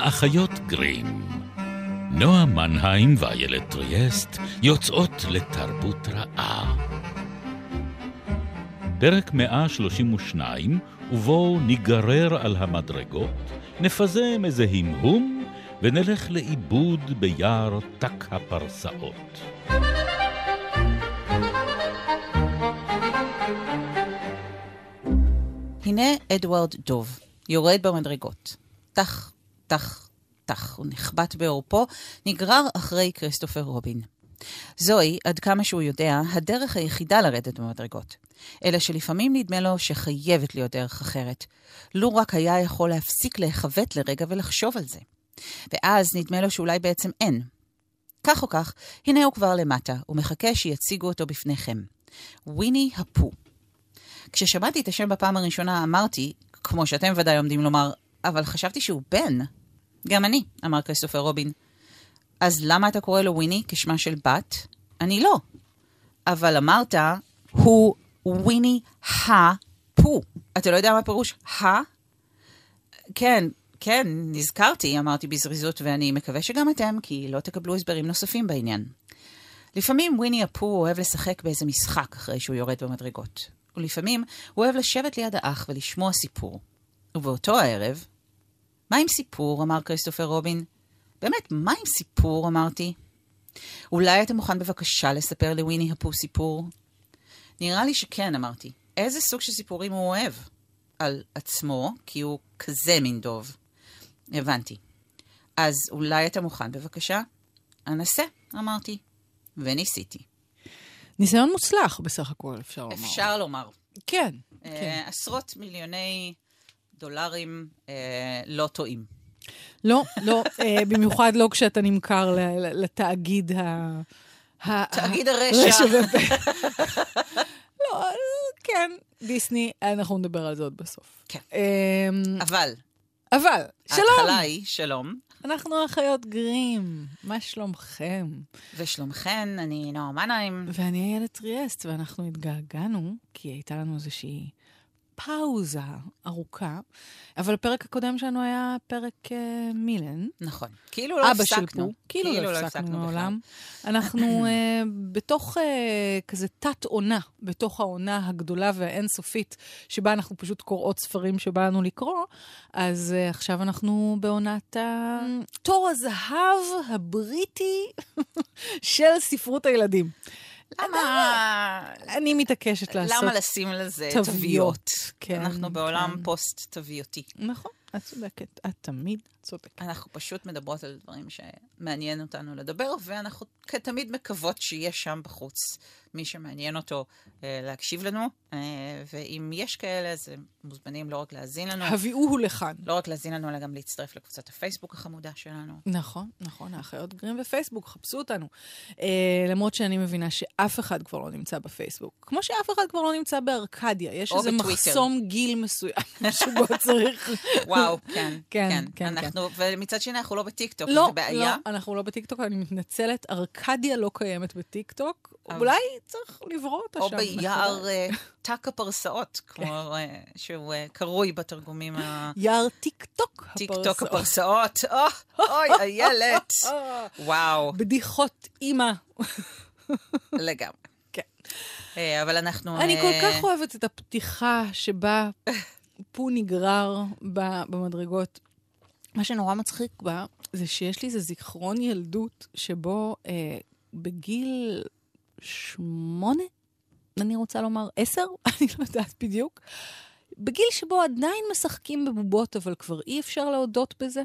האחיות גרים. נועה מנהיים ואיילת טריאסט יוצאות לתרבות רעה. פרק 132, ובו ניגרר על המדרגות, נפזם איזה המהום, ונלך לאיבוד ביער תק הפרסאות. הנה אדוארד דוב, יורד במדרגות. טח, טח, טח, הוא נחבט בעורפו, נגרר אחרי כריסטופר רובין. זוהי, עד כמה שהוא יודע, הדרך היחידה לרדת במדרגות. אלא שלפעמים נדמה לו שחייבת להיות דרך אחרת. לו רק היה יכול להפסיק להיחבט לרגע ולחשוב על זה. ואז נדמה לו שאולי בעצם אין. כך או כך, הנה הוא כבר למטה, ומחכה שיציגו אותו בפניכם. וויני הפו. כששמעתי את השם בפעם הראשונה אמרתי, כמו שאתם ודאי עומדים לומר, אבל חשבתי שהוא בן. גם אני, אמר כריסטופר רובין. אז למה אתה קורא לו וויני כשמה של בת? אני לא. אבל אמרת, הוא וויני הפו. אתה לא יודע מה פירוש ה? כן, כן, נזכרתי, אמרתי בזריזות, ואני מקווה שגם אתם, כי לא תקבלו הסברים נוספים בעניין. לפעמים וויני הפו אוהב לשחק באיזה משחק אחרי שהוא יורד במדרגות. ולפעמים הוא אוהב לשבת ליד האח ולשמוע סיפור. ובאותו הערב, מה עם סיפור? אמר כריסטופר רובין. באמת, מה עם סיפור? אמרתי. אולי אתה מוכן בבקשה לספר לוויני הפו סיפור? נראה לי שכן, אמרתי. איזה סוג של סיפורים הוא אוהב? על עצמו, כי הוא כזה מין דוב. הבנתי. אז אולי אתה מוכן בבקשה? אנסה, אמרתי. וניסיתי. ניסיון מוצלח בסך הכל, אפשר לומר. אפשר לומר. כן, Uh, כן. עשרות מיליוני דולרים uh, לא טועים. לא, לא, אה, במיוחד לא כשאתה נמכר לתאגיד ה... תאגיד הרשע. לא, אה, כן, דיסני, אנחנו נדבר על זה עוד בסוף. כן. אמ, אבל, אבל, שלום, ההתחלה היא שלום, אנחנו אחיות גרים, מה שלומכם? ושלומכן, אני נועה מנהיים. ואני איילת טריאסט, ואנחנו התגעגענו, כי הייתה לנו איזושהי פאוזה ארוכה, אבל הפרק הקודם שלנו היה פרק uh, מילן. נכון. כאילו לא אבא של הפסקנו. פו, כאילו לא הפסקנו בכלל. מעולם. אנחנו uh, בתוך uh, כזה תת-עונה, בתוך העונה הגדולה והאינסופית, שבה אנחנו פשוט קוראות ספרים שבאנו לקרוא, אז uh, עכשיו אנחנו בעונת ה... תור הזהב הבריטי של ספרות הילדים. למה... אני מתעקשת לעשות... למה לשים לזה תוויות? כן, אנחנו בעולם כן. פוסט-תוויותי. נכון, את צודקת, את תמיד צודקת. אנחנו פשוט מדברות על דברים שמעניין אותנו לדבר, ואנחנו כתמיד מקוות שיש שם בחוץ מי שמעניין אותו אה, להקשיב לנו, אה, ואם יש כאלה, אז הם מוזמנים לא רק להאזין לנו, הביאוהו לכאן. לא רק להאזין לנו, אלא גם להצטרף לקבוצת הפייסבוק החמודה שלנו. נכון, נכון, האחיות גרים בפייסבוק, חפשו אותנו. אה, למרות שאני מבינה שאף אחד כבר לא נמצא בפייסבוק. כמו שאף אחד כבר לא נמצא בארקדיה. יש איזה. מחסום גיל מסוים שבו צריך... וואו, כן, כן, כן. כן, אנחנו, ומצד שני, אנחנו לא בטיקטוק, לא, זה בעיה. לא, אנחנו לא בטיקטוק, אני מתנצלת, ארקדיה לא קיימת בטיקטוק. אבל- אולי צריך לברוא אותה או שם. ביער אה, ת"ק הפרסאות, כמו אה, שהוא אה, קרוי בתרגומים יער טיקטוק הפרסאות. הפרסאות. או, אוי, איילת. וואו, בדיחות אימא. לגמרי. כן. אבל אנחנו... אני כל כך אוהבת את הפתיחה שבה פו נגרר במדרגות. מה שנורא מצחיק בה, זה שיש לי איזה זיכרון ילדות שבו אה, בגיל שמונה, אני רוצה לומר עשר, אני לא יודעת בדיוק, בגיל שבו עדיין משחקים בבובות, אבל כבר אי אפשר להודות בזה.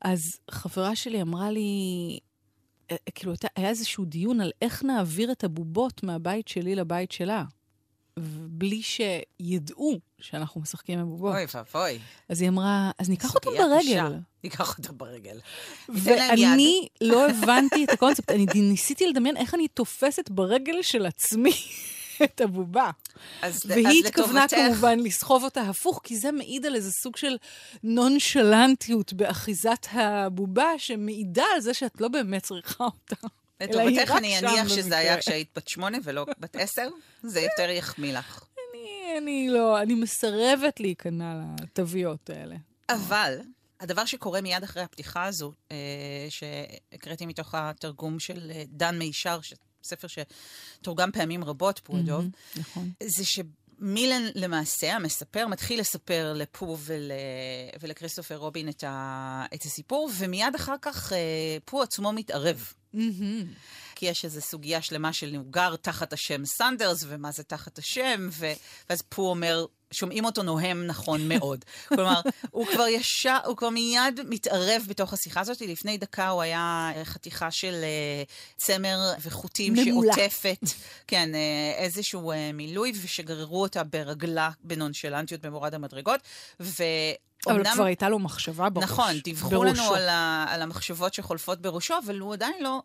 אז חברה שלי אמרה לי, אה, כאילו, הייתה- היה איזשהו דיון על איך נעביר את הבובות מהבית שלי לבית שלה, בלי שידעו שאנחנו משחקים עם בובות. אוי ואבוי. אז היא אמרה, אז ניקח אותם ברגל. ניקח אותם ברגל. ואני לא הבנתי את הקונספט, אני ניסיתי לדמיין איך אני תופסת ברגל של עצמי את הבובה. אז- אז והיא התכוונה לטובתך- כמובן לסחוב אותה הפוך, כי זה מעיד על איזה סוג של נונשלנטיות באחיזת הבובה, שמעידה על זה שאת לא באמת צריכה אותה. לטובתך אני אניח שזה. היה כשהיית בת שמונה ולא בת עשר, זה יותר יחמיא לך. אני, אני לא, אני מסרבת להיכנע לתוויות האלה. אבל הדבר שקורה מיד אחרי הפתיחה הזו, אה, שהקראתי מתוך התרגום של אה, דן מישר, ספר שתורגם פעמים רבות, mm-hmm, נכון. זה שמילן למעשה, המספר, מתחיל לספר לפו ול, ולכריסטופר רובין את, ה, את הסיפור, ומיד אחר כך אה, פו עצמו מתערב. Mm-hmm. כי יש איזו סוגיה שלמה של נוגר תחת השם סנדרס, ומה זה תחת השם, ו... ואז פו אומר, שומעים אותו נוהם נכון מאוד. כלומר, הוא כבר ישר, הוא כבר מיד מתערב בתוך השיחה הזאת. לפני דקה הוא היה חתיכה של uh, צמר וחוטים ממולה. שעוטפת, כן, uh, איזשהו מילוי, ושגררו אותה ברגלה בנונשלנטיות במורד המדרגות. ו... אבל אומנם, כבר הייתה לו מחשבה בראש. נכון, דיווחו בראשו. לנו על, ה, על המחשבות שחולפות בראשו, אבל הוא עדיין לא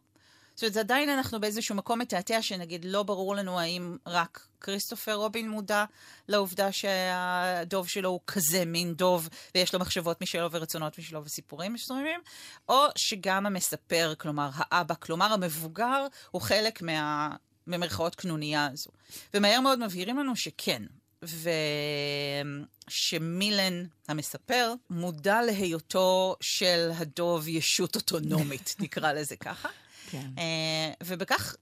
זאת אומרת, עדיין אנחנו באיזשהו מקום מתעתע, שנגיד לא ברור לנו האם רק כריסטופר רובין מודע לעובדה שהדוב שלו הוא כזה מין דוב, ויש לו מחשבות משלו ורצונות משלו וסיפורים מסוימים, או שגם המספר, כלומר האבא, כלומר המבוגר, הוא חלק מה... במרכאות קנוניה הזו. ומהר מאוד מבהירים לנו שכן, ושמילן המספר מודע להיותו של הדוב ישות אוטונומית, נקרא לזה ככה. כן. Uh, ובכך,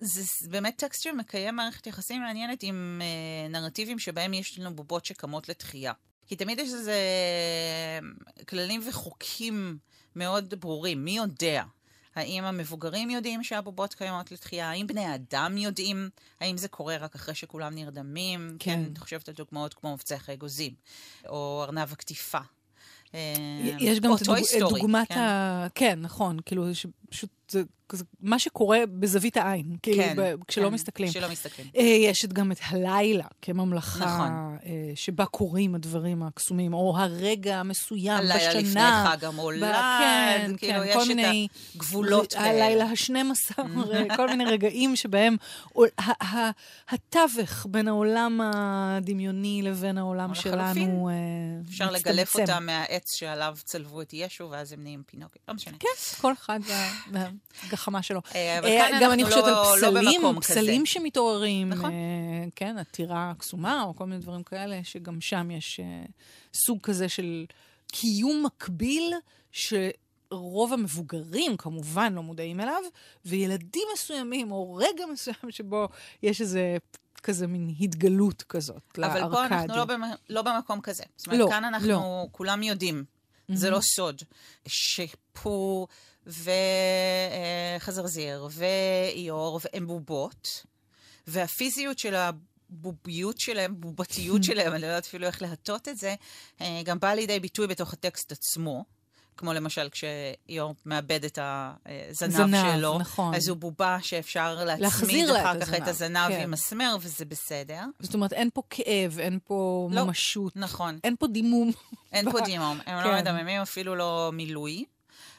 זה באמת טקסט שמקיים מערכת יחסים מעניינת עם uh, נרטיבים שבהם יש לנו בובות שקמות לתחייה. כי תמיד יש איזה כללים וחוקים מאוד ברורים. מי יודע? האם המבוגרים יודעים שהבובות קיימות לתחייה? האם בני האדם יודעים? האם זה קורה רק אחרי שכולם נרדמים? כן. כן, אני חושבת על דוגמאות כמו מבצע אגוזים, או ארנב הקטיפה. יש גם את הדוג... דוגמת כן. ה... כן, נכון, כאילו, פשוט זה כזה, מה שקורה בזווית העין, כאילו, כן, ב, כשלא כן, מסתכלים. כשלא מסתכלים. אה, יש גם את הלילה כממלכה, נכון. אה, שבה קורים הדברים הקסומים, או הרגע המסוים הלילה בשנה. הלילה לפני חג המולד, כן, כאילו, כן, יש כל את מיני... הגבולות כאלה. הלילה ה-12, כל מיני רגעים שבהם התווך בין העולם הדמיוני לבין העולם שלנו אה, מצטמצם. אפשר לגלף אותם מהעץ שעליו צלבו את ישו, ואז הם נהיים פינוקי, לא משנה. כן, כל אחד והגחמה שלו. אה, אבל אנחנו לא, אני חושבת על פסלים, לא כזה. פסלים שמתעוררים, נכון. אה, כן, עתירה קסומה, או כל מיני דברים כאלה, שגם שם יש אה, סוג כזה של קיום מקביל, שרוב המבוגרים כמובן לא מודעים אליו, וילדים מסוימים, או רגע מסוים שבו יש איזה... כזה מין התגלות כזאת לארקדיה. אבל פה אנחנו לא, במ... לא במקום כזה. זאת אומרת, לא, כאן אנחנו לא. כולם יודעים, mm-hmm. זה לא סוד, שפור וחזרזיר ואיור והם בובות, והפיזיות של הבוביות שלהם, בובתיות שלהם, אני לא יודעת אפילו איך להטות את זה, אה, גם באה לידי ביטוי בתוך הטקסט עצמו. כמו למשל כשאיור מאבד את הזנב זנב, שלו, נכון. אז הוא בובה שאפשר להצמיד אחר את כך את הזנב, הזנב כן. עם מסמר, וזה בסדר. זאת אומרת, אין פה כאב, אין פה לא, ממשות, נכון. אין פה דימום. אין פה דימום, הם לא כן. מדממים, אפילו לא מילוי.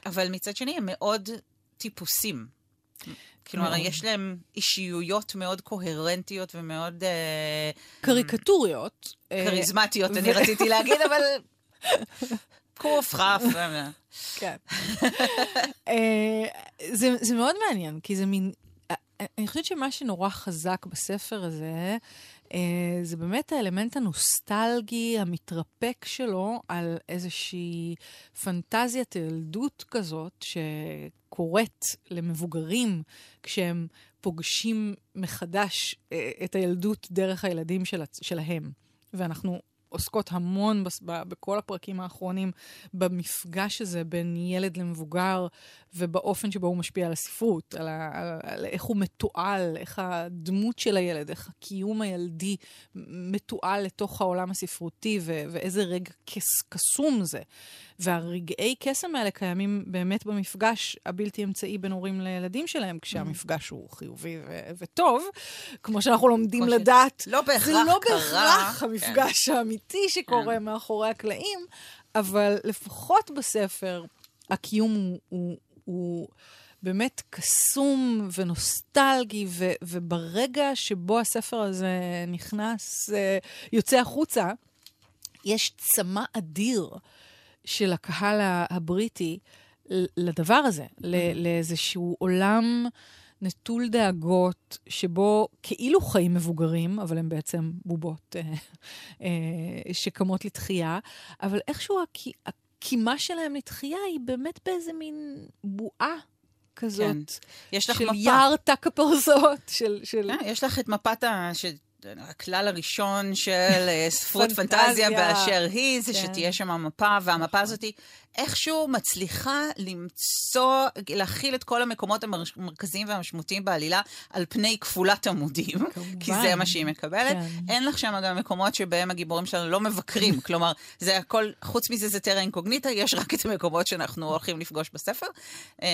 אבל מצד שני, הם מאוד טיפוסים. כלומר, מאוד. יש להם אישיויות מאוד קוהרנטיות ומאוד אה, קריקטוריות. אה, כריזמטיות, ו- אני רציתי להגיד, אבל... קוף, כף. אה, כן. אה, זה, מאוד מעניין, כי זה מין... אה, אני חושבת שמה שנורא חזק בספר הזה, אה, זה באמת האלמנט הנוסטלגי, המתרפק שלו, על איזושהי פנטזיית ילדות כזאת, שקורית למבוגרים כשהם פוגשים מחדש אה, את הילדות דרך הילדים של, שלהם. ואנחנו עוסקות המון בס- ב- בכל הפרקים האחרונים במפגש הזה בין ילד למבוגר ובאופן שבו הוא משפיע על הספרות, על, ה- על, על איך הוא מתועל, איך הדמות של הילד, איך הקיום הילדי מתועל לתוך העולם הספרותי ו- ואיזה רגע קס- קסום זה. והרגעי קסם האלה קיימים באמת במפגש הבלתי אמצעי בין הורים לילדים שלהם, כשהמפגש הוא חיובי ו- וטוב, כמו שאנחנו לומדים כמו ש- לדעת. לא בהכרח זה לא קרה. בהכרח כן. המפגש האמיתי שקורה מאחורי הקלעים, אבל לפחות בספר, הקיום הוא, הוא, הוא באמת קסום ונוסטלגי, ו, וברגע שבו הספר הזה נכנס, אה, יוצא החוצה, יש צמא אדיר של הקהל הבריטי לדבר הזה, ל- לאיזשהו עולם נטול דאגות, שבו כאילו חיים מבוגרים, אבל הם בעצם בובות אה, אה, שקמות לתחייה, אבל איכשהו הקי- הקימה שלהם לתחייה היא באמת באיזה מין בועה כזאת. כן. יש לך של מפה. יער תק הפרסות, של... של... כן, יש לך את מפת ה... ש... הכלל הראשון של ספרות פנטזיה. פנטזיה באשר היא, זה כן. שתהיה שם מפה, והמפה הזאת איכשהו מצליחה למצוא, להכיל את כל המקומות המרכזיים והמשמעותיים בעלילה על פני כפולת עמודים, כמובן. כי זה מה שהיא מקבלת. כן. אין לך שם גם מקומות שבהם הגיבורים שלנו לא מבקרים, כלומר, זה הכל, חוץ מזה זה טרה אינקוגניטה, יש רק את המקומות שאנחנו הולכים לפגוש בספר. אמ,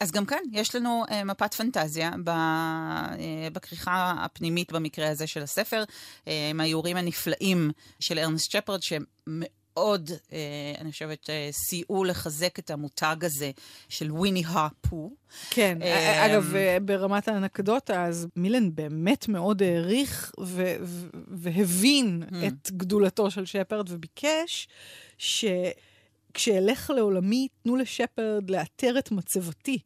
אז גם כאן יש לנו אה, מפת פנטזיה אה, בכריכה הפנימית במקרה הזה של הספר, אה, עם האיורים הנפלאים של ארנסט שפרד, שמאוד, אה, אני חושבת, אה, סייעו לחזק את המותג הזה של ויני הפו. כן, אמ, אגב, אה, ברמת האנקדוטה, אז מילן באמת מאוד העריך והבין Mm. את גדולתו של שפרד וביקש שכשאלך לעולמי, תנו לשפרד לאתר את מצבתי.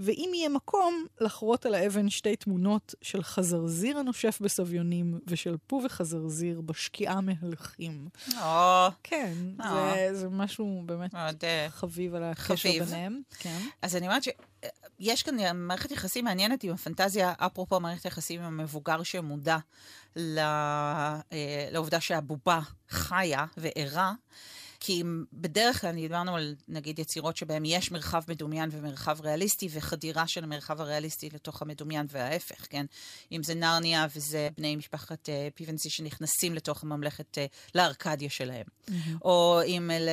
ואם יהיה מקום, לחרות על האבן שתי תמונות של חזרזיר הנושף בסביונים ושל פו וחזרזיר בשקיעה מהלכים. או, כן, אה. זה, זה משהו באמת מאוד... אה, חביב על הקשר חביב. ביניהם. כן. אז אני אומרת שיש כאן מערכת יחסים מעניינת עם הפנטזיה, אפרופו מערכת יחסים עם המבוגר שמודע אה, לעובדה שהבובה חיה וערה. כי בדרך כלל דיברנו על נגיד יצירות שבהן יש מרחב מדומיין ומרחב ריאליסטי וחדירה של המרחב הריאליסטי לתוך המדומיין וההפך, כן? אם זה נרניה וזה בני משפחת uh, פיבנסי שנכנסים לתוך הממלכת, uh, לארקדיה שלהם. או אם אלה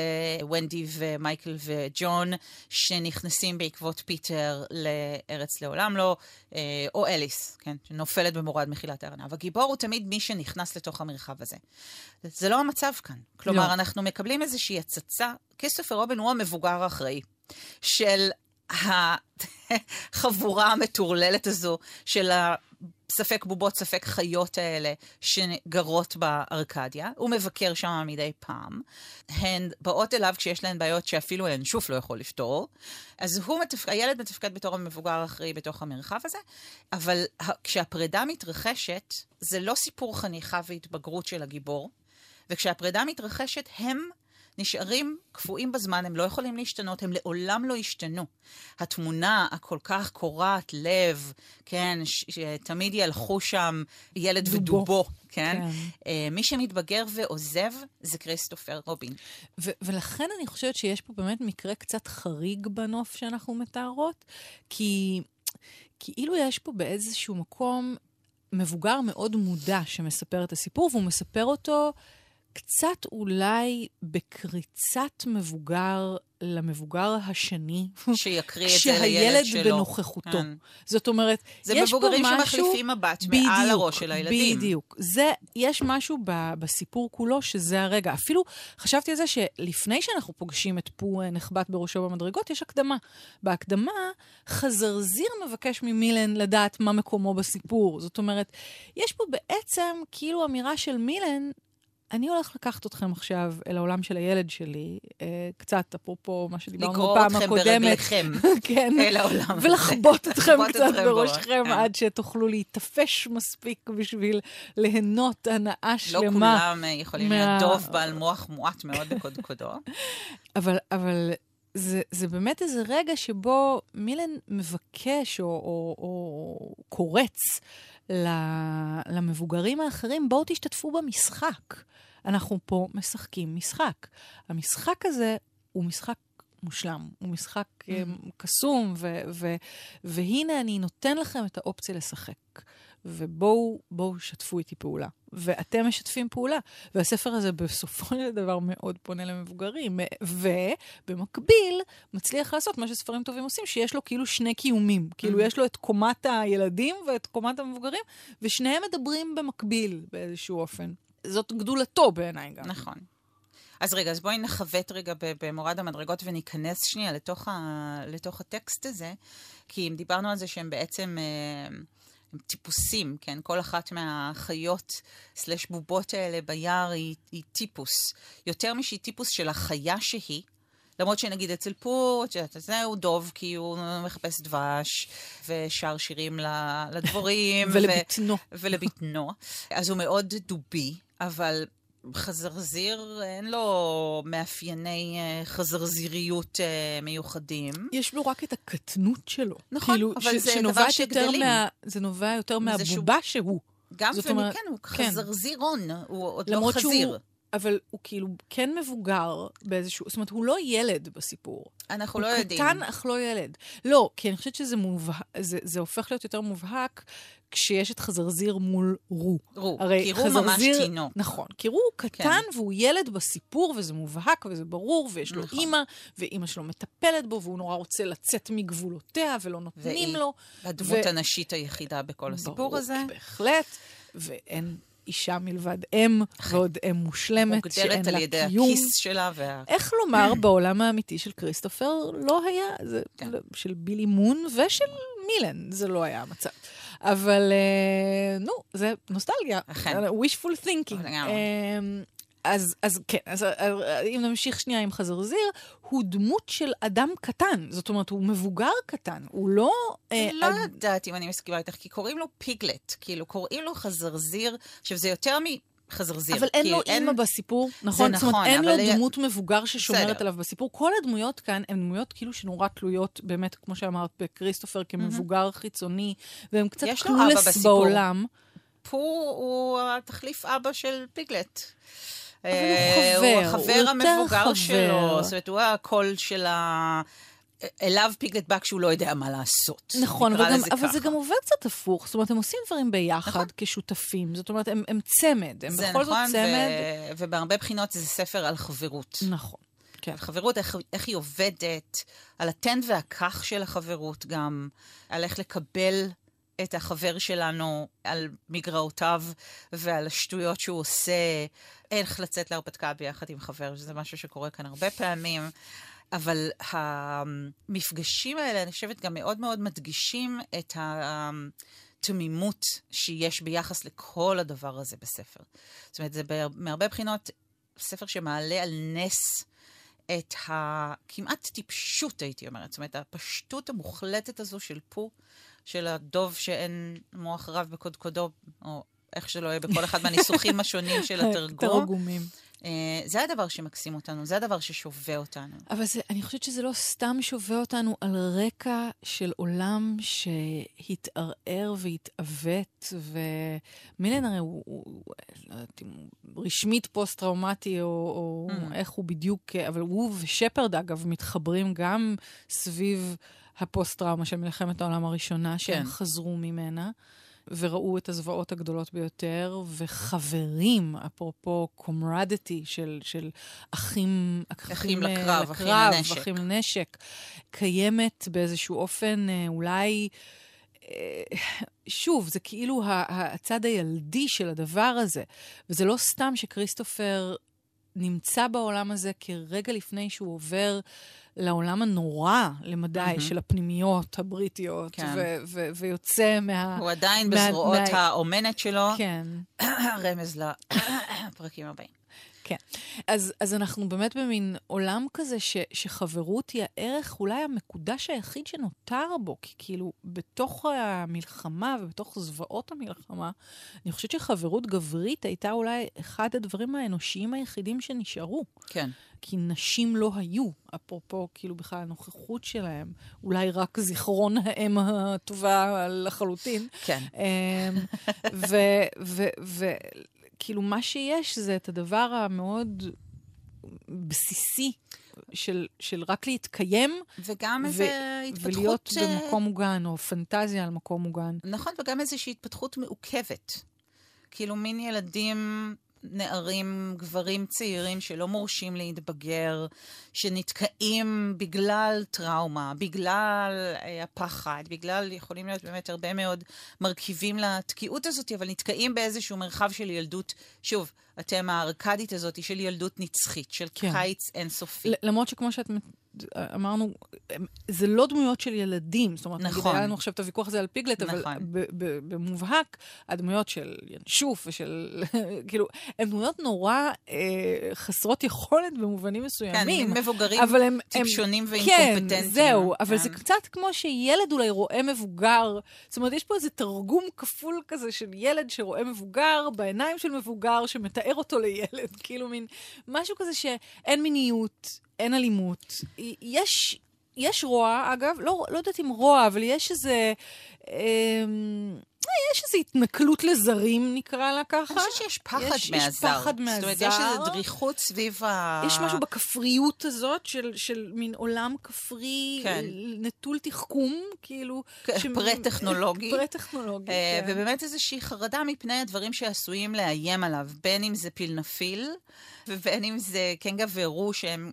ונדי ומייקל וג'ון שנכנסים בעקבות פיטר לארץ לעולם לא, אה, או אליס, כן, שנופלת במורד מחילת הארנב. הגיבור הוא תמיד מי שנכנס לתוך המרחב הזה. זה לא המצב כאן. כלומר, לא. אנחנו מקבלים איזושהי הצצה. כריסטופר רובין הוא המבוגר האחראי של החבורה המטורללת הזו של הספק בובות, ספק חיות האלה שגרות בארקדיה. הוא מבקר שם מדי פעם. הן באות אליו כשיש להן בעיות שאפילו האנשוף לא יכול לפתור. אז הוא מתפק... הילד מתפקד בתור המבוגר האחראי בתוך המרחב הזה, אבל כשהפרידה מתרחשת, זה לא סיפור חניכה והתבגרות של הגיבור, וכשהפרידה מתרחשת, הם נשארים קפואים בזמן, הם לא יכולים להשתנות, הם לעולם לא ישתנו. התמונה הכל כך קורעת לב, כן, שתמיד ילכו שם ילד דובו. ודובו, כן? כן. אה, מי שמתבגר ועוזב זה כריסטופר רובין. ו- ולכן אני חושבת שיש פה באמת מקרה קצת חריג בנוף שאנחנו מתארות, כי כאילו יש פה באיזשהו מקום מבוגר מאוד מודע שמספר את הסיפור, והוא מספר אותו קצת אולי בקריצת מבוגר למבוגר השני, שיקריא את זה כשהילד לילד שלו. בנוכחותו. כן. זאת אומרת, זה יש פה מבוגרים משהו... שמחליפים מבט מעל הראש של הילדים. בדיוק. זה, יש משהו ב, בסיפור כולו שזה הרגע. אפילו חשבתי על זה שלפני שאנחנו פוגשים את פו אה, נחבט בראשו במדרגות, יש הקדמה. בהקדמה, חזרזיר מבקש ממילן לדעת מה מקומו בסיפור. זאת אומרת, יש פה בעצם כאילו אמירה של מילן, אני הולך לקחת אתכם עכשיו אל העולם של הילד שלי, אה, קצת אפרופו מה שדיברנו בפעם אתכם הקודמת. ברגליכם כן. אל העולם הזה. ולחבוט אתכם קצת אתכם בראשכם כן. עד שתוכלו להיטפש מספיק בשביל ליהנות הנאה לא שלמה. כולם אה, יכולים מה- להיות דוב בעל מוח מועט מאוד בקודקודו. אבל, אבל זה, זה באמת איזה רגע שבו מילן מבקש או, או, או קורץ למבוגרים האחרים, בואו תשתתפו במשחק. אנחנו פה משחקים משחק. המשחק הזה הוא משחק מושלם, הוא משחק mm. קסום, ו- ו- והנה אני נותן לכם את האופציה לשחק. ובואו בואו שתפו איתי פעולה. ואתם משתפים פעולה. והספר הזה בסופו של דבר מאוד פונה למבוגרים. ובמקביל מצליח לעשות מה שספרים טובים עושים, שיש לו כאילו שני קיומים. כאילו Mhm. יש לו את קומת הילדים ואת קומת המבוגרים, ושניהם מדברים במקביל באיזשהו אופן. זאת גדולתו בעיניי גם. נכון. אז רגע, אז בואי נכוות רגע במורד המדרגות וניכנס שנייה לתוך, ה, לתוך הטקסט הזה, כי אם דיברנו על זה שהם בעצם אה, הם טיפוסים, כן? כל אחת מהחיות סלש בובות האלה ביער היא, היא טיפוס. יותר משהיא טיפוס של החיה שהיא, למרות שנגיד אצל פו, את יודעת, זהו דוב, כי הוא מחפש דבש, ושר שירים לדבורים. ו- ולבטנו. ולבטנו. אז הוא מאוד דובי, אבל חזרזיר, אין לו מאפייני אה, חזרזיריות אה, מיוחדים. יש לו רק את הקטנות שלו. נכון, כאילו, אבל ש- זה דבר שגדלים. מה, זה נובע יותר מזה שהוא- מהבובה שהוא. גם זאת ומכן, אומרת- הוא כן. חזרזירון, הוא עוד לא חזיר. שהוא... אבל הוא כאילו כן מבוגר באיזשהו... זאת אומרת, הוא לא ילד בסיפור. אנחנו הוא לא יודעים. קטן, אך לא ילד. לא, כי אני חושבת שזה מובהק, זה, זה הופך להיות יותר מובהק כשיש את חזרזיר מול רו. רו, הרי כי רו ממש חזרזיר- תינוק. נכון, כי רו הוא קטן והוא ילד בסיפור, וזה מובהק וזה ברור, ויש לו נכון. אימא, ואימא שלו מטפלת בו, והוא נורא רוצה לצאת מגבולותיה, ולא נותנים והיא לו. הדמות ו- הנשית היחידה בכל הסיפור ברור, הזה. בהחלט, ואין אישה מלבד אם, ועוד אם מושלמת, שאין מוגדרת על לה ידי קיום. הכיס שלה וה... איך לומר, בעולם האמיתי של כריסטופר לא היה, זה, כן. של בילי מון ושל מילן, זה לא היה המצב. אבל אה, נו, זה נוסטלגיה. אכן. wishful thinking. אה, אז, אז כן, אז אה, אם נמשיך שנייה עם חזרזיר, הוא דמות של אדם קטן. זאת אומרת, הוא מבוגר קטן, הוא לא... אה, לא אד- יודעת אם אני מסכימה איתך, כי קוראים לו פיגלט. כאילו, קוראים לו חזרזיר. עכשיו, זה יותר מחזרזיר. אבל אין לו אימא בסיפור, נכון? זאת נכון, אומרת, אין לו דמות מבוגר ששומרת. עליו בסיפור. כל הדמויות כאן הן דמויות כאילו שנורא תלויות, באמת, כמו שאמרת, בכריסטופר כמבוגר חיצוני, והם קצת קלולס. בעולם. פור הוא התחליף אבא של פיגלט. אבל הוא אה, חבר, הוא הוא החבר יותר המבוגר. שלו. זאת אומרת, הוא הקול של ה... אליו פיגלט בא כשהוא לא יודע מה לעשות. נכון, אבל, גם, אבל זה. גם עובד קצת הפוך. זאת אומרת, הם עושים דברים ביחד נכון. כשותפים. זאת אומרת, הם, הם צמד. הם זה בכל נכון, זאת צמד. ו... ובהרבה בחינות זה ספר על חברות. נכון, כן. על חברות, איך, איך היא עובדת, על התן והכך של החברות גם, על איך לקבל את החבר שלנו על מגרעותיו ועל השטויות שהוא עושה, איך לצאת להרפתקה ביחד עם חבר, שזה משהו שקורה כאן הרבה פעמים. אבל המפגשים האלה, אני חושבת, גם מאוד מאוד מדגישים את התמימות שיש ביחס לכל הדבר הזה בספר. זאת אומרת, זה בה- מהרבה בחינות ספר שמעלה על נס את הכמעט טיפשות, הייתי אומרת. זאת אומרת, הפשטות המוחלטת הזו של פו, של הדוב שאין מוח רב בקודקודו, או איך שלא יהיה בכל אחד מהניסוחים השונים של התרגום. תרגומים. אה, זה הדבר שמקסים אותנו, זה הדבר ששובה אותנו. אבל זה, אני חושבת שזה לא סתם שובה אותנו על רקע של עולם שהתערער והתעוות, ומילן הרי הוא, הוא, הוא לא יודעת אם הוא רשמית פוסט-טראומטי, או, או Mm. איך הוא בדיוק, אבל הוא ושפרד, אגב, מתחברים גם סביב הפוסט-טראומה של מלחמת העולם הראשונה, שהם כן. חזרו ממנה. וראו את הזוועות הגדולות ביותר, וחברים, אפרופו camaraderie של, של אחים, אחים אה, לקרב, אחים לקרב, לנשק. אחים לנשק, קיימת באיזשהו אופן אה, אולי... אה, שוב, זה כאילו הצד הילדי של הדבר הזה. וזה לא סתם שכריסטופר נמצא בעולם הזה כרגע לפני שהוא עובר לעולם הנורא למדי מהמם. של הפנימיות הבריטיות, כן. ו- ו- ויוצא מה... הוא עדיין מה- בזרועות מה- האומנת שלו, כן. רמז לפרקים הבאים. כן. אז, אז אנחנו באמת במין עולם כזה ש, שחברות היא הערך אולי המקודש היחיד שנותר בו, כי כאילו בתוך המלחמה ובתוך זוועות המלחמה, אני חושבת שחברות גברית הייתה אולי אחד הדברים האנושיים היחידים שנשארו. כן. כי נשים לא היו, אפרופו כאילו בכלל הנוכחות שלהם, אולי רק זיכרון האם הטובה לחלוטין. כן. וכאילו מה שיש זה את הדבר המאוד בסיסי של, של רק להתקיים וגם איזו התפתחות... ולהיות אה, במקום מוגן, או פנטזיה על מקום מוגן. נכון, וגם איזושהי התפתחות מעוכבת. כאילו מין ילדים, נערים, גברים צעירים שלא מורשים להתבגר, שנתקעים בגלל טראומה, בגלל אה, הפחד, בגלל, יכולים להיות באמת הרבה מאוד מרכיבים לתקיעות הזאת, אבל נתקעים באיזשהו מרחב של ילדות, שוב, התמה הארקדית הזאת של ילדות נצחית, של כן. קיץ אינסופי. למרות שכמו שאת אמרנו, הם- זה לא דמויות של ילדים. זאת אומרת, נגיד, נכון. היה לנו עכשיו את הוויכוח הזה על פיגלט, אבל נכון. ב- במובהק, הדמויות של ינשוף ושל, כאילו, הן דמויות נורא אה, חסרות יכולת במובנים כן, מסוימים. מין מבוגרים אבל הם, טיפשונים הם, ואינקומפטנטים. כן, זהו, אבל כן. זה קצת כמו שילד אולי רואה מבוגר. זאת אומרת, יש פה איזה תרגום כפול כזה של ילד שרואה מבוגר בעיניים של מבוגר, שמתאר מתאר אותו לילד, כאילו מין משהו כזה שאין מיניות, אין אלימות. יש, יש רוע, אגב, לא, לא יודעת אם רוע, אבל יש איזה... אה, יש איזו התנכלות לזרים, נקרא לה ככה. אני חושבת שיש פחד יש, מהזר. יש פחד מהזר. זאת אומרת, יש איזו דריכות סביב ה... יש משהו בכפריות הזאת של, של מין עולם כפרי כן. נטול תחכום, כאילו... ש... פרה-טכנולוגי. פרה-טכנולוגי, אה, כן. ובאמת איזושהי חרדה מפני הדברים שעשויים לאיים עליו, בין אם זה פילנפיל, ובין אם זה קנגה ורו, שהם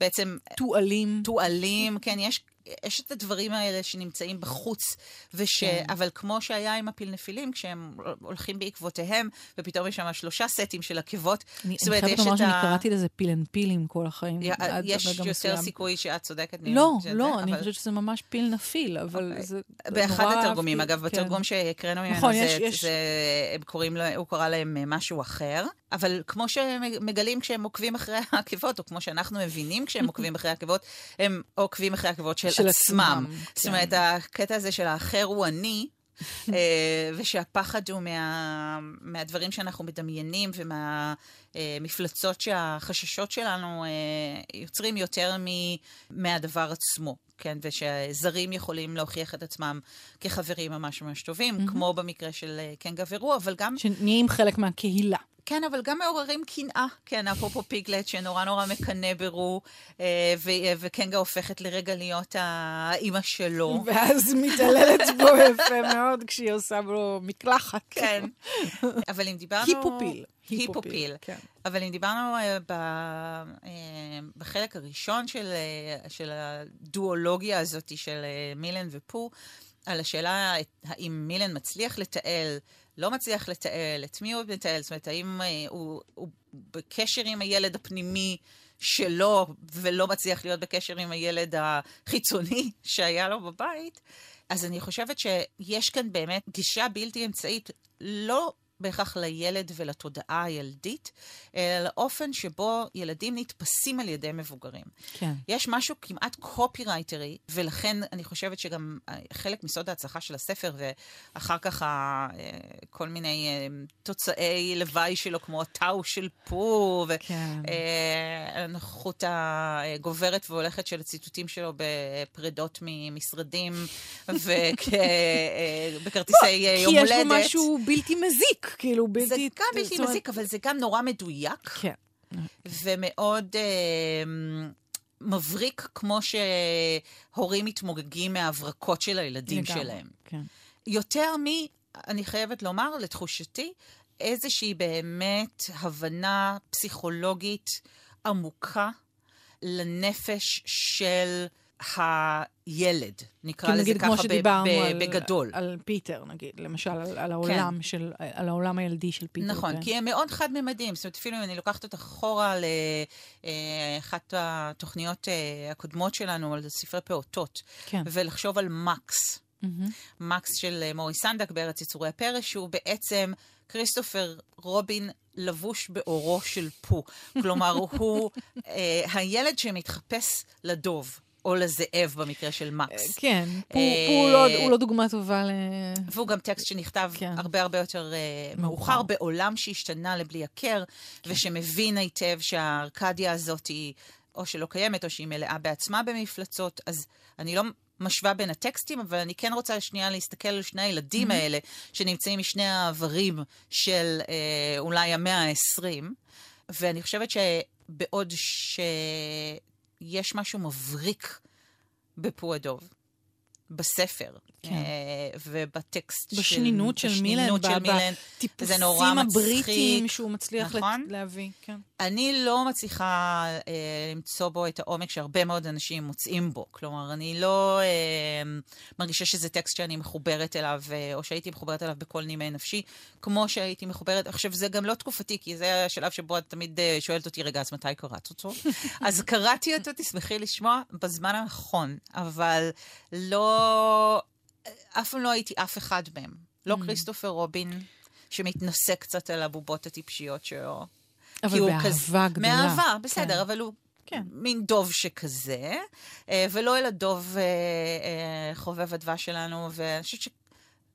בעצם... טועלים. טועלים, כן, יש... יש את הדברים האלה שנמצאים בחוץ, וש... כן. אבל כמו שהיה עם הפילנפילים, כשהם הולכים בעקבותיהם, ופתאום יש שם שלושה סטים של עקבות. אני, אני חייבת לומר שאני ה... קראתי לזה פילנפילים כל החיים. י... יש יותר מסוים. סיכוי שאת צודקת. לא, לא, זה, אני אבל... חושבת שזה ממש פיל נפיל, אבל okay. זה באחד התרגומים, אגב, כן. בתרגום שהקראנו ממנו, נכון, יש. זה, הם קוראים, הוא קורא להם משהו אחר. אבל כמו שמגלים כשהם עוקבים אחרי העקבות, או כמו שאנחנו מבינים כשהם עוקבים אחרי העקבות, הם עוקבים אחרי העקבות של, של עצמם. עצמם. כן. זאת אומרת, הקטע הזה של האחר הוא אני, ושהפחד הוא מה, מהדברים שאנחנו מדמיינים ומהמפלצות שהחששות שלנו יוצרים יותר מהדבר עצמו. כן, ושזרים יכולים להוכיח את עצמם כחברים ממש ממש טובים, mm-hmm. כמו במקרה של קנגה ורו, אבל גם... שנהיים חלק מהקהילה. כן, אבל גם מעוררים קנאה. כן, אפרופו פיגלט, שנורא נורא מקנא ברו, אה, ו- וקנגה הופכת לרגע להיות האימא שלו. ואז מתעללת בו יפה מאוד כשהיא עושה בו מקלחת. כן. אבל אם דיברנו... היפופיל. היפופיל. כן. אבל אם דיברנו uh, ב, בחלק הראשון של, של הדואולוגיה הזאת של מילן ופו, על השאלה האם מילן מצליח לתעל, לא מצליח לתעל, את מי הוא מתעל, זאת אומרת, האם uh, הוא, הוא בקשר עם הילד הפנימי שלו, ולא מצליח להיות בקשר עם הילד החיצוני שהיה לו בבית, אז אני חושבת שיש כאן באמת גישה בלתי אמצעית, לא בהכרח לילד ולתודעה הילדית, אלא לאופן שבו ילדים נתפסים על ידי מבוגרים. כן. יש משהו כמעט קופירייטרי, ולכן אני חושבת שגם חלק מסוד ההצלחה של הספר, ואחר כך ה, כל מיני תוצאי לוואי שלו, כמו הטאו של פו, והנוכחות כן. הגוברת והולכת של הציטוטים שלו בפרידות ממשרדים, ובכרטיסי יום הולדת. כי יש בו משהו בלתי מזיק. כאילו בלתי... זה גם בלתי מזיק, אבל זה גם נורא מדויק. כן. ומאוד אה, מבריק, כמו שהורים מתמוגגים מההברקות של הילדים לגמרי, שלהם. כן. יותר מ... אני חייבת לומר, לתחושתי, איזושהי באמת הבנה פסיכולוגית עמוקה לנפש של הילד, נקרא לזה ככה, כמו שדיברנו ב- בגדול. על, על פיטר, נגיד, למשל, על, על, העולם כן. של, על העולם הילדי של פיטר. נכון, כן. כי הם מאוד חד-ממדיים. זאת אומרת, אפילו אם אני לוקחת אותך אחורה לאחת התוכניות אה, הקודמות שלנו, על ספרי פעוטות, כן. ולחשוב על מקס. Mm-hmm. מקס של אה, מורי סנדק בארץ יצורי הפרא, שהוא בעצם כריסטופר רובין לבוש באורו של פו. כלומר, הוא אה, הילד שמתחפש לדוב. או לזאב במקרה של מקס. כן, פה לא, הוא לא דוגמה טובה ל... והוא גם טקסט שנכתב כן. הרבה הרבה יותר מאוחר, בעולם שהשתנה לבלי הכר, כן. ושמבין היטב שהארקדיה הזאת היא או שלא קיימת, או שהיא מלאה בעצמה במפלצות. אז אני לא משווה בין הטקסטים, אבל אני כן רוצה שנייה להסתכל על שני הילדים mm-hmm. האלה, שנמצאים משני העברים של אה, אולי המאה ה-20, ואני חושבת שבעוד ש... יש משהו מבריק בפועדוב, בספר, כן. uh, ובטקסט בשנינות של, מילן, של מילן, מצחיק. הבריטיים שהוא מצליח נכון? להביא, כן. אני לא מצליחה uh, למצוא בו את העומק שהרבה מאוד אנשים מוצאים בו. כלומר, אני לא uh, מרגישה שזה טקסט שאני מחוברת אליו, או שהייתי מחוברת אליו בכל נימי נפשי, כמו שהייתי מחוברת. עכשיו, זה גם לא תקופתי, כי זה השלב שבו את תמיד שואלת אותי, רגע, אז מתי קראת אותו? אז קראתי אותו, תשמחי לשמוע, בזמן הנכון, אבל לא... אף פעם לא הייתי אף אחד מהם. לא mm. כריסטופר רובין, שמתנשא קצת על הבובות הטיפשיות שלו. אבל באהבה כזה, גדולה. מאהבה, בסדר, כן. אבל הוא כן. מין דוב שכזה, אה, ולא אל הדוב אה, אה, חובב הדבש שלנו, ואני חושבת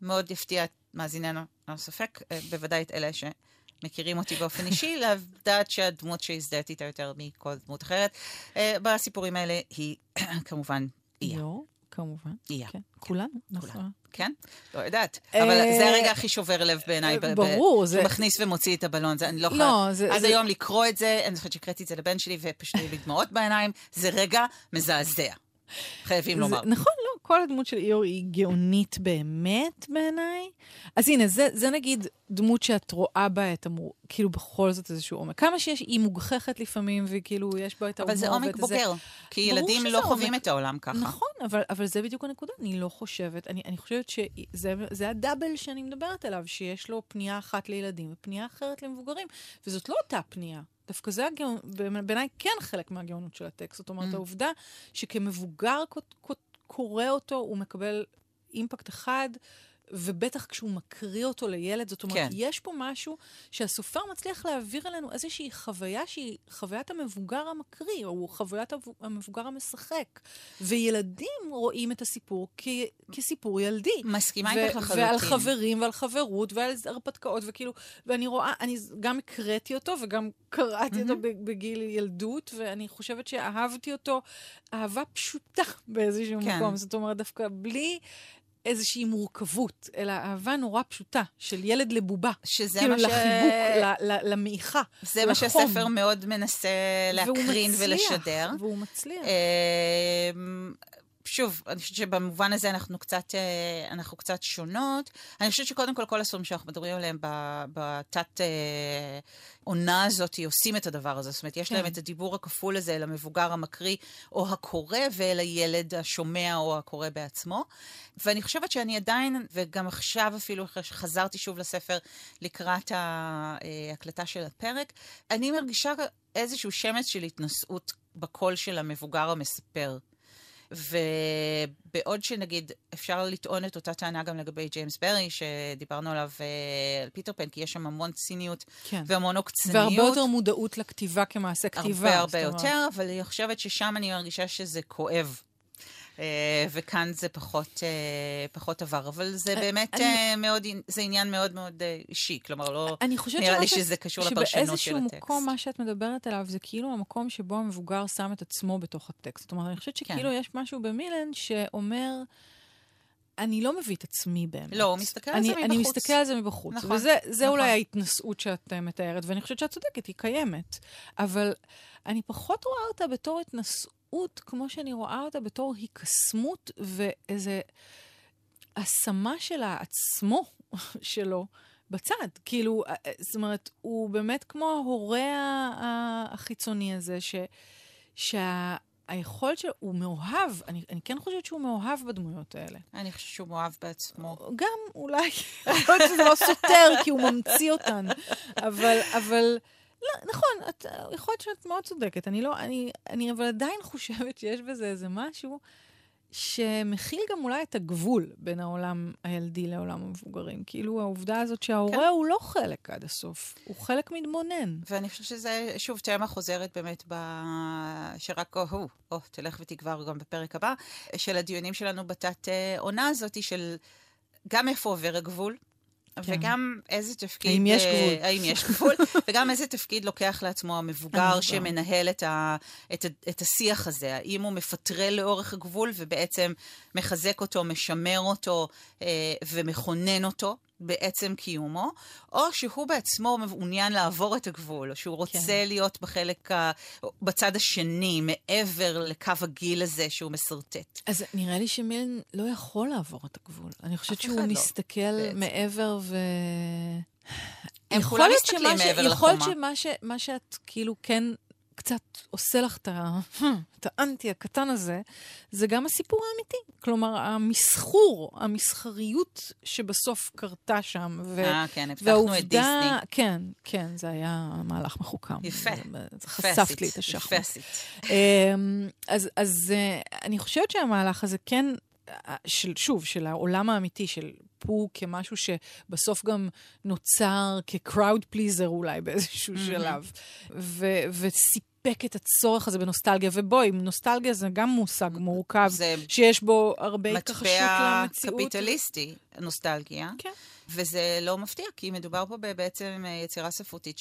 שמאוד יפתיע את מאזיננו, אין ספק, בוודאי את אלה מכירים אותי באופן אישי, לדעת שהדמות שהזדהית איתה יותר מכל דמות אחרת. בסיפורים האלה היא כמובן איה. כמובן. איה. כן, כולנו, נכון. כן? לא יודעת. אה, אבל זה הרגע הכי שובר לב בעיניי. ברור, זה- מכניס ומוציא את הבלון, זה, אני לא לא, יכולה... עד היום לקרוא את זה, אני זוכרת שהקראתי את זה לבן שלי ופשוט היו לי דמעות בעיניים, זה רגע מזעזע. חייבים לומר. נכון, כל הדמות של איור היא גאונית באמת בעיניי. אז הנה, זה, זה נגיד דמות שאת רואה בה את המור... כאילו בכל זאת איזשהו עומק. כמה שיש, היא מוגחכת לפעמים, וכאילו יש בה את ההומור אבל זה עומק. בוגר, כי ברור ילדים לא חווים עומק. את העולם ככה. נכון, אבל, אבל זה בדיוק הנקודה. אני לא חושבת, אני, אני חושבת שזה זה הדאבל שאני מדברת עליו, שיש לו פנייה אחת לילדים ופנייה אחרת למבוגרים, וזאת לא אותה פנייה. דווקא זה הגאונ... בעיניי כן חלק מהגאונות של הטקסט. זאת אומרת, Mm. העובדה שכמבוגר ק- קורא אותו, הוא מקבל אימפקט אחד. ובטח כשהוא מקריא אותו לילד, זאת אומרת, כן. יש פה משהו שהסופר מצליח להעביר אלינו איזושהי חוויה שהיא חוויית המבוגר המקריא, או חוויית המב- המבוגר המשחק. וילדים רואים את הסיפור כ- כסיפור ילדי. מסכימה ו- איתך לחלוטין. ועל חברים ועל חברות ועל הרפתקאות, וכאילו, ואני רואה, אני גם הקראתי אותו וגם קראתי אותו ב- בגיל ילדות, ואני חושבת שאהבתי אותו אהבה פשוטה באיזשהו כן. מקום. זאת אומרת, דווקא בלי... איזושהי מורכבות, אלא אהבה נורא פשוטה של ילד לבובה. שזה כאילו מה ש- לחיבוק, ל- ל- למעיכה, זה מה. שהספר מאוד מנסה והוא להקרין מצליח, ולשדר. והוא מצליח. שוב, אני חושבת שבמובן הזה אנחנו קצת, אה, אנחנו קצת שונות. אני חושבת שקודם כל, כל הספרים שאנחנו מדברים עליהם בתת אה, עונה הזאת, עושים את הדבר הזה. זאת אומרת, יש כן. להם את הדיבור הכפול הזה אל המבוגר המקריא או הקורא, ואל הילד השומע או הקורא בעצמו. ואני חושבת שאני עדיין, וגם עכשיו אפילו, אחרי שחזרתי שוב לספר לקראת ההקלטה של הפרק, אני מרגישה איזשהו שמץ של התנשאות בקול של המבוגר המספר. ובעוד שנגיד אפשר לטעון את אותה טענה גם לגבי ג'יימס ברי, שדיברנו עליו אה, על פיטר פן, כי יש שם המון ציניות כן. והמון עוקצניות. והרבה יותר מודעות לכתיבה כמעשה כתיבה. הרבה הרבה. יותר, אבל אני חושבת ששם אני מרגישה שזה כואב. אה, וכאן זה פחות, אה, פחות עבר, אבל זה באמת אני- אה, מאוד, זה עניין מאוד מאוד אה, אישי, כלומר, לא אני חושבת נראה לי ש- שזה קשור לפרשנות של שבאיזשהו הטקסט. מקום, מה שאת מדברת עליו זה כאילו המקום שבו המבוגר שם את עצמו בתוך הטקסט. זאת אומרת, אני חושבת כן. שכאילו יש משהו במילן שאומר... אני לא מביא את עצמי באמת. לא, הוא מסתכל על אני, זה אני מבחוץ. מסתכל על זה מבחוץ. נכון, וזה זה נכון. אולי ההתנשאות שאת אה, מתארת, ואני חושבת שאת צודקת, היא קיימת. אבל אני פחות רואה אותה בתור התנשאות, כמו שאני רואה אותה בתור הקסמות ואיזה השמה של העצמו שלו בצד. כאילו, אה, אה, זאת אומרת, הוא באמת כמו ההורה החיצוני הזה, ש... שה... היכולת שלו, הוא מאוהב, אני, אני כן חושבת שהוא מאוהב בדמויות האלה. אני חושבת שהוא מאוהב בעצמו. גם אולי, יכול להיות שזה לא סותר, כי הוא ממציא אותן. אבל, אבל, לא, נכון, את, יכול להיות שאת מאוד צודקת. אני לא, אני, אני אבל עדיין חושבת שיש בזה איזה משהו שמכיל גם אולי את הגבול בין העולם הילדי לעולם המבוגרים. כאילו העובדה הזאת שההורה כן. הוא לא חלק עד הסוף, הוא חלק מתבונן. ואני חושבת שזה, שוב, תמה חוזרת באמת, ב... שרק הוא, או, תלך ותגבר גם בפרק הבא, של הדיונים שלנו בתת אה, הזאת, של גם איפה עובר הגבול, כן. וגם איזה תפקיד... האם יש אה, גבול. האם יש גבול, וגם איזה תפקיד לוקח לעצמו המבוגר המבוגר. שמנהל את, ה, את, ה, את השיח הזה. האם הוא מפטרל לאורך הגבול ובעצם מחזק אותו, משמר אותו אה, ומכונן אותו. בעצם קיומו, או שהוא בעצמו מעוניין לעבור את הגבול, או שהוא רוצה כן. להיות בחלק, ה... בצד השני, מעבר לקו הגיל הזה שהוא משרטט. אז נראה לי שמילן לא יכול לעבור את הגבול. אני חושבת שהוא לא, מסתכל בעצם. מעבר ו... הם כולם מסתכלים ש- מעבר יכול להיות לחומה. שמה ש- שאת כאילו כן קצת עושה לך את את האנטי הקטן הזה, זה גם הסיפור האמיתי. כלומר, המסחור, המסחריות שבסוף קרתה שם. ו- אה, כן, הבטחנו את דיסני. כן, כן, זה היה מהלך מחוכם. יפה. חשפת לי את השחמט. יפה עשית. אמ, אז, אז אה, אני חושבת שהמהלך הזה כן, אה, של, שוב, של העולם האמיתי, של פו כמשהו שבסוף גם נוצר כ-crowd pleaser אולי באיזשהו מהמם. שלב, ו- וסיפק את הצורך הזה בנוסטלגיה. ובואי, נוסטלגיה זה גם מושג מורכב, זה שיש בו הרבה התכחשות מטבע למציאות. קפיטליסטי, נוסטלגיה. כן. וזה לא מפתיע, כי מדובר פה בעצם יצירה ספרותית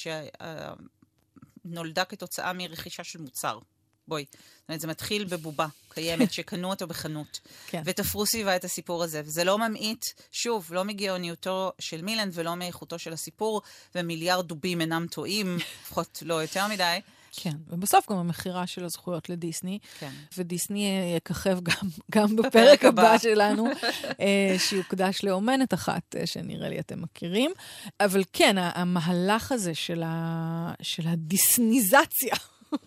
שנולדה כתוצאה מרכישה של מוצר. בואי. זאת אומרת, זה מתחיל בבובה קיימת, שקנו אותו בחנות. כן. ותפרו סביבה את הסיפור הזה. וזה לא ממעיט, שוב, לא מגאוניותו של מילנד ולא מאיכותו של הסיפור, ומיליארד דובים אינם טועים, לפחות לא יותר מדי. כן, ובסוף גם המכירה של הזכויות לדיסני. כן. ודיסני יככב גם, גם בפרק הבא שלנו, אה, שיוקדש לאומנת אחת, אה, שנראה לי אתם מכירים. אבל כן, המהלך הזה של, ה... של הדיסניזציה,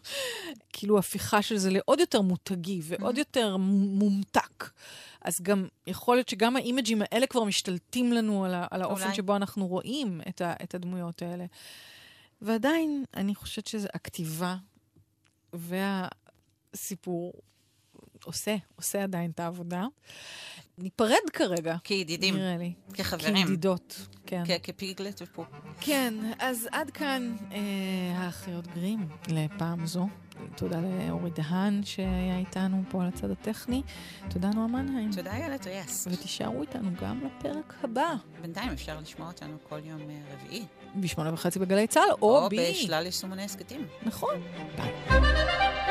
כאילו הפיכה של זה לעוד יותר מותגי ועוד יותר מומתק. אז גם יכול להיות שגם האימג'ים האלה כבר משתלטים לנו על, ה, על האופן אולי. שבו אנחנו רואים את, ה, את הדמויות האלה. ועדיין, אני חושבת שזה הכתיבה והסיפור עושה, עושה עדיין את העבודה. ניפרד כרגע. כידידים. נראה לי. כחברים. כידידות, כן. כפיגלט ופה. כן, אז עד כאן אה, האחיות גרים לפעם זו. תודה לאורי דהן שהיה איתנו פה על הצד הטכני. תודה נועה מנהיים. תודה איילת ריאס. ותישארו איתנו גם לפרק הבא. בינתיים אפשר לשמוע אותנו כל יום אה, רביעי. בשמונה וחצי בגלי צה"ל, או, או ב... או בשלל יישומוני הסכתים. נכון. ביי.